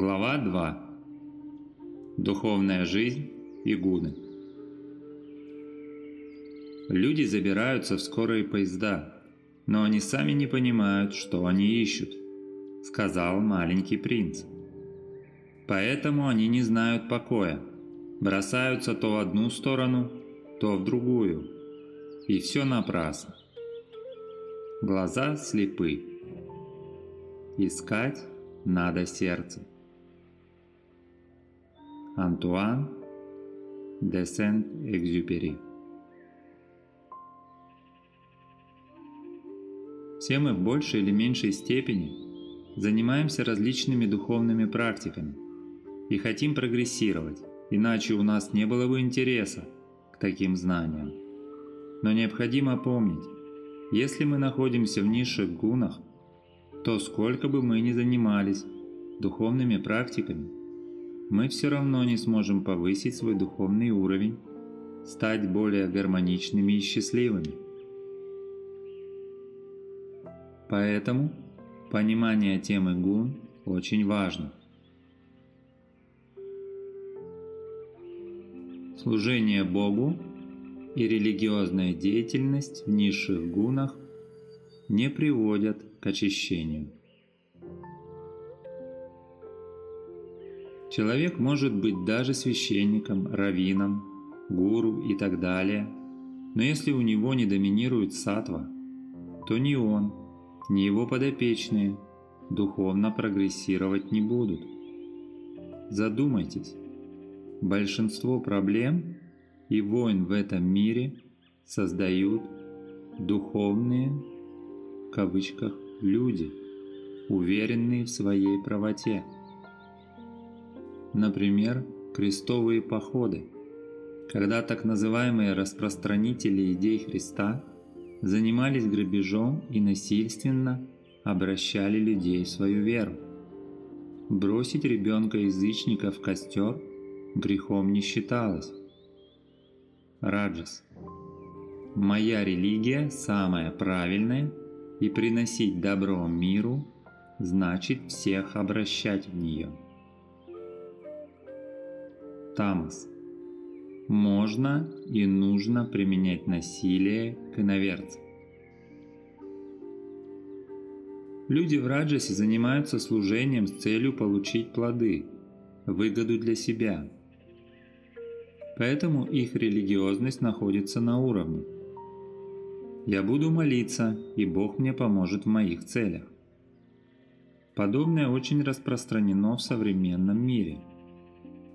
Глава 2. Духовная жизнь и гуны. Люди забираются в скорые поезда, но они сами не понимают, что они ищут, сказал маленький принц. Поэтому они не знают покоя, бросаются то в одну сторону, то в другую, и все напрасно. Глаза слепы. Искать надо сердце. Антуан де Сент-Экзюпери Все мы в большей или меньшей степени занимаемся различными духовными практиками и хотим прогрессировать, иначе у нас не было бы интереса к таким знаниям. Но необходимо помнить, если мы находимся в низших гунах, то сколько бы мы ни занимались духовными практиками, мы все равно не сможем повысить свой духовный уровень, стать более гармоничными и счастливыми. Поэтому понимание темы гун очень важно. Служение Богу и религиозная деятельность в низших гунах не приводят к очищению. Человек может быть даже священником, раввином, гуру и так далее, но если у него не доминирует сатва, то ни он, ни его подопечные духовно прогрессировать не будут. Задумайтесь, большинство проблем и войн в этом мире создают духовные, в кавычках, люди, уверенные в своей правоте. Например, крестовые походы, когда так называемые распространители идей Христа занимались грабежом и насильственно обращали людей в свою веру. Бросить ребенка-язычника в костер грехом не считалось. Раджас. Моя религия самая правильная, и приносить добро миру значит всех обращать в нее. Тамас. Можно и нужно применять насилие к иноверцам. Люди в Раджасе занимаются служением с целью получить плоды, выгоду для себя – поэтому их религиозность находится на уровне. Я буду молиться, и Бог мне поможет в моих целях. Подобное очень распространено в современном мире.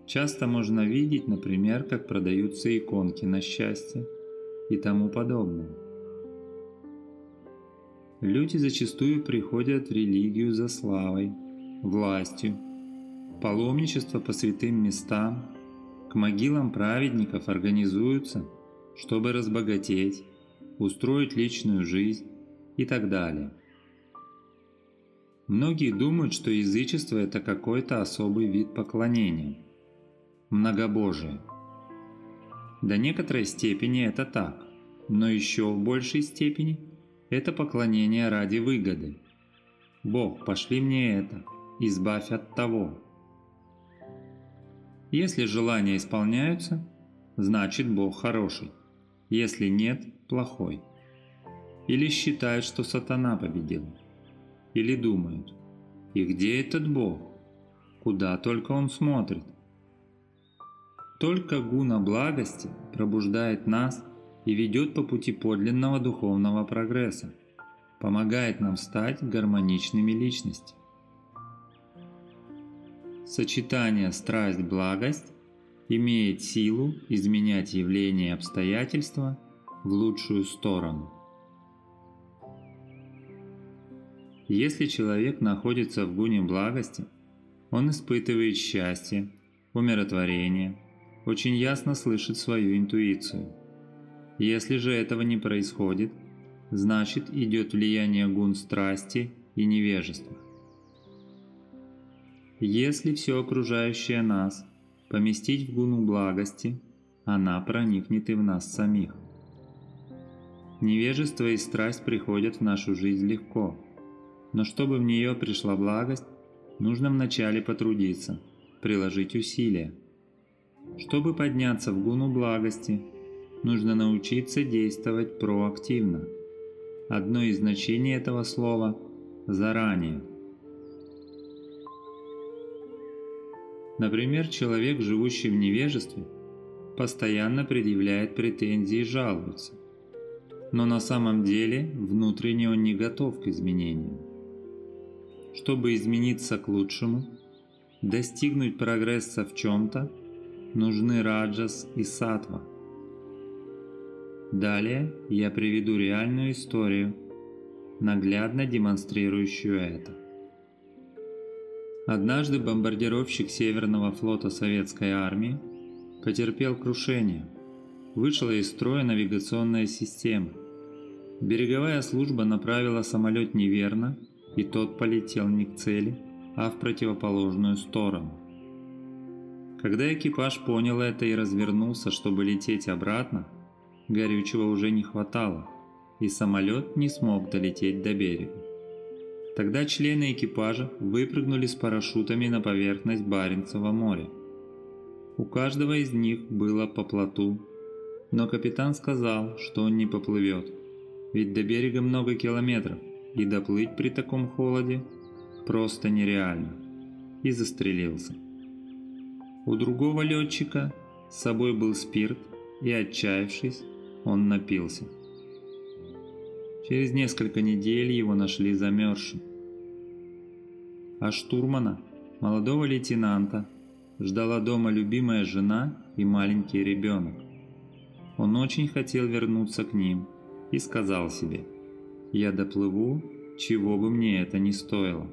Часто можно видеть, например, как продаются иконки на счастье и тому подобное. Люди зачастую приходят в религию за славой, властью, паломничество по святым местам к могилам праведников организуются, чтобы разбогатеть, устроить личную жизнь и так далее. Многие думают, что язычество – это какой-то особый вид поклонения, многобожие. До некоторой степени это так, но еще в большей степени это поклонение ради выгоды. Бог, пошли мне это, избавь от того. Если желания исполняются, значит Бог хороший. Если нет, плохой. Или считают, что сатана победил. Или думают, и где этот Бог? Куда только он смотрит? Только гуна благости пробуждает нас и ведет по пути подлинного духовного прогресса, помогает нам стать гармоничными личностями. Сочетание страсть-благость имеет силу изменять явления и обстоятельства в лучшую сторону. Если человек находится в гуне благости, он испытывает счастье, умиротворение, очень ясно слышит свою интуицию. Если же этого не происходит, значит идет влияние гун страсти и невежества. Если все окружающее нас поместить в гуну благости, она проникнет и в нас самих. Невежество и страсть приходят в нашу жизнь легко, но чтобы в нее пришла благость, нужно вначале потрудиться, приложить усилия. Чтобы подняться в гуну благости, нужно научиться действовать проактивно. Одно из значений этого слова – заранее. Например, человек, живущий в невежестве, постоянно предъявляет претензии и жалуется. Но на самом деле внутренне он не готов к изменениям. Чтобы измениться к лучшему, достигнуть прогресса в чем-то, нужны раджас и сатва. Далее я приведу реальную историю, наглядно демонстрирующую это. Однажды бомбардировщик Северного флота Советской Армии потерпел крушение. Вышла из строя навигационная система. Береговая служба направила самолет неверно, и тот полетел не к цели, а в противоположную сторону. Когда экипаж понял это и развернулся, чтобы лететь обратно, горючего уже не хватало, и самолет не смог долететь до берега. Тогда члены экипажа выпрыгнули с парашютами на поверхность Баренцева моря. У каждого из них было по плоту, но капитан сказал, что он не поплывет, ведь до берега много километров, и доплыть при таком холоде просто нереально, и застрелился. У другого летчика с собой был спирт, и отчаявшись, он напился. Через несколько недель его нашли замерзшим. А штурмана, молодого лейтенанта, ждала дома любимая жена и маленький ребенок. Он очень хотел вернуться к ним и сказал себе, «Я доплыву, чего бы мне это ни стоило»,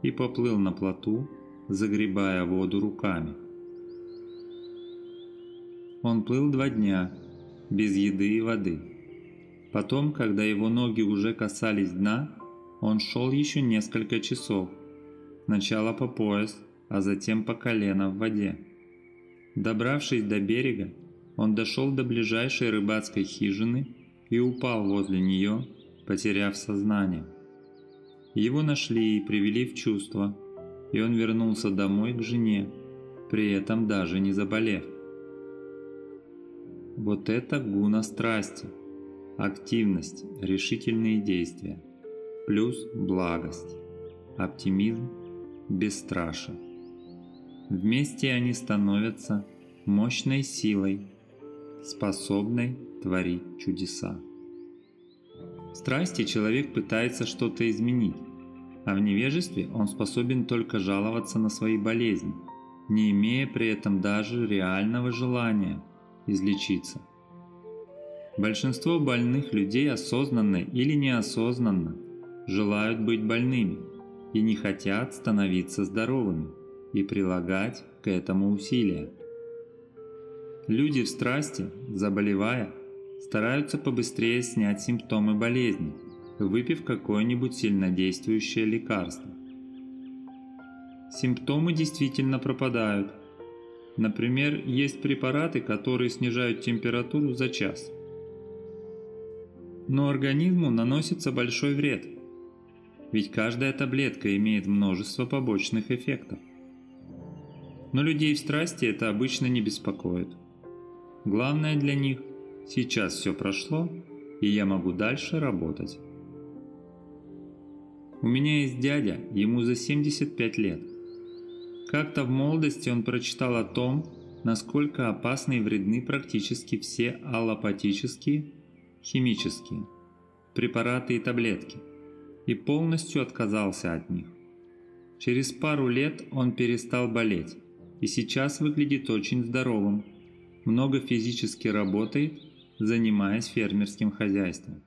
и поплыл на плоту, загребая воду руками. Он плыл два дня, без еды и воды. Потом, когда его ноги уже касались дна, он шел еще несколько часов, сначала по пояс, а затем по колено в воде. Добравшись до берега, он дошел до ближайшей рыбацкой хижины и упал возле нее, потеряв сознание. Его нашли и привели в чувство, и он вернулся домой к жене, при этом даже не заболев. Вот это гуна страсти, активность, решительные действия, плюс благость, оптимизм, бесстрашие. Вместе они становятся мощной силой, способной творить чудеса. В страсти человек пытается что-то изменить, а в невежестве он способен только жаловаться на свои болезни, не имея при этом даже реального желания – излечиться. Большинство больных людей осознанно или неосознанно желают быть больными и не хотят становиться здоровыми и прилагать к этому усилия. Люди в страсти, заболевая, стараются побыстрее снять симптомы болезни, выпив какое-нибудь сильнодействующее лекарство. Симптомы действительно пропадают – Например, есть препараты, которые снижают температуру за час. Но организму наносится большой вред, ведь каждая таблетка имеет множество побочных эффектов. Но людей в страсти это обычно не беспокоит. Главное для них – сейчас все прошло, и я могу дальше работать. У меня есть дядя, ему за 75 лет. Как-то в молодости он прочитал о том, насколько опасны и вредны практически все аллопатические, химические препараты и таблетки, и полностью отказался от них. Через пару лет он перестал болеть и сейчас выглядит очень здоровым, много физически работает, занимаясь фермерским хозяйством.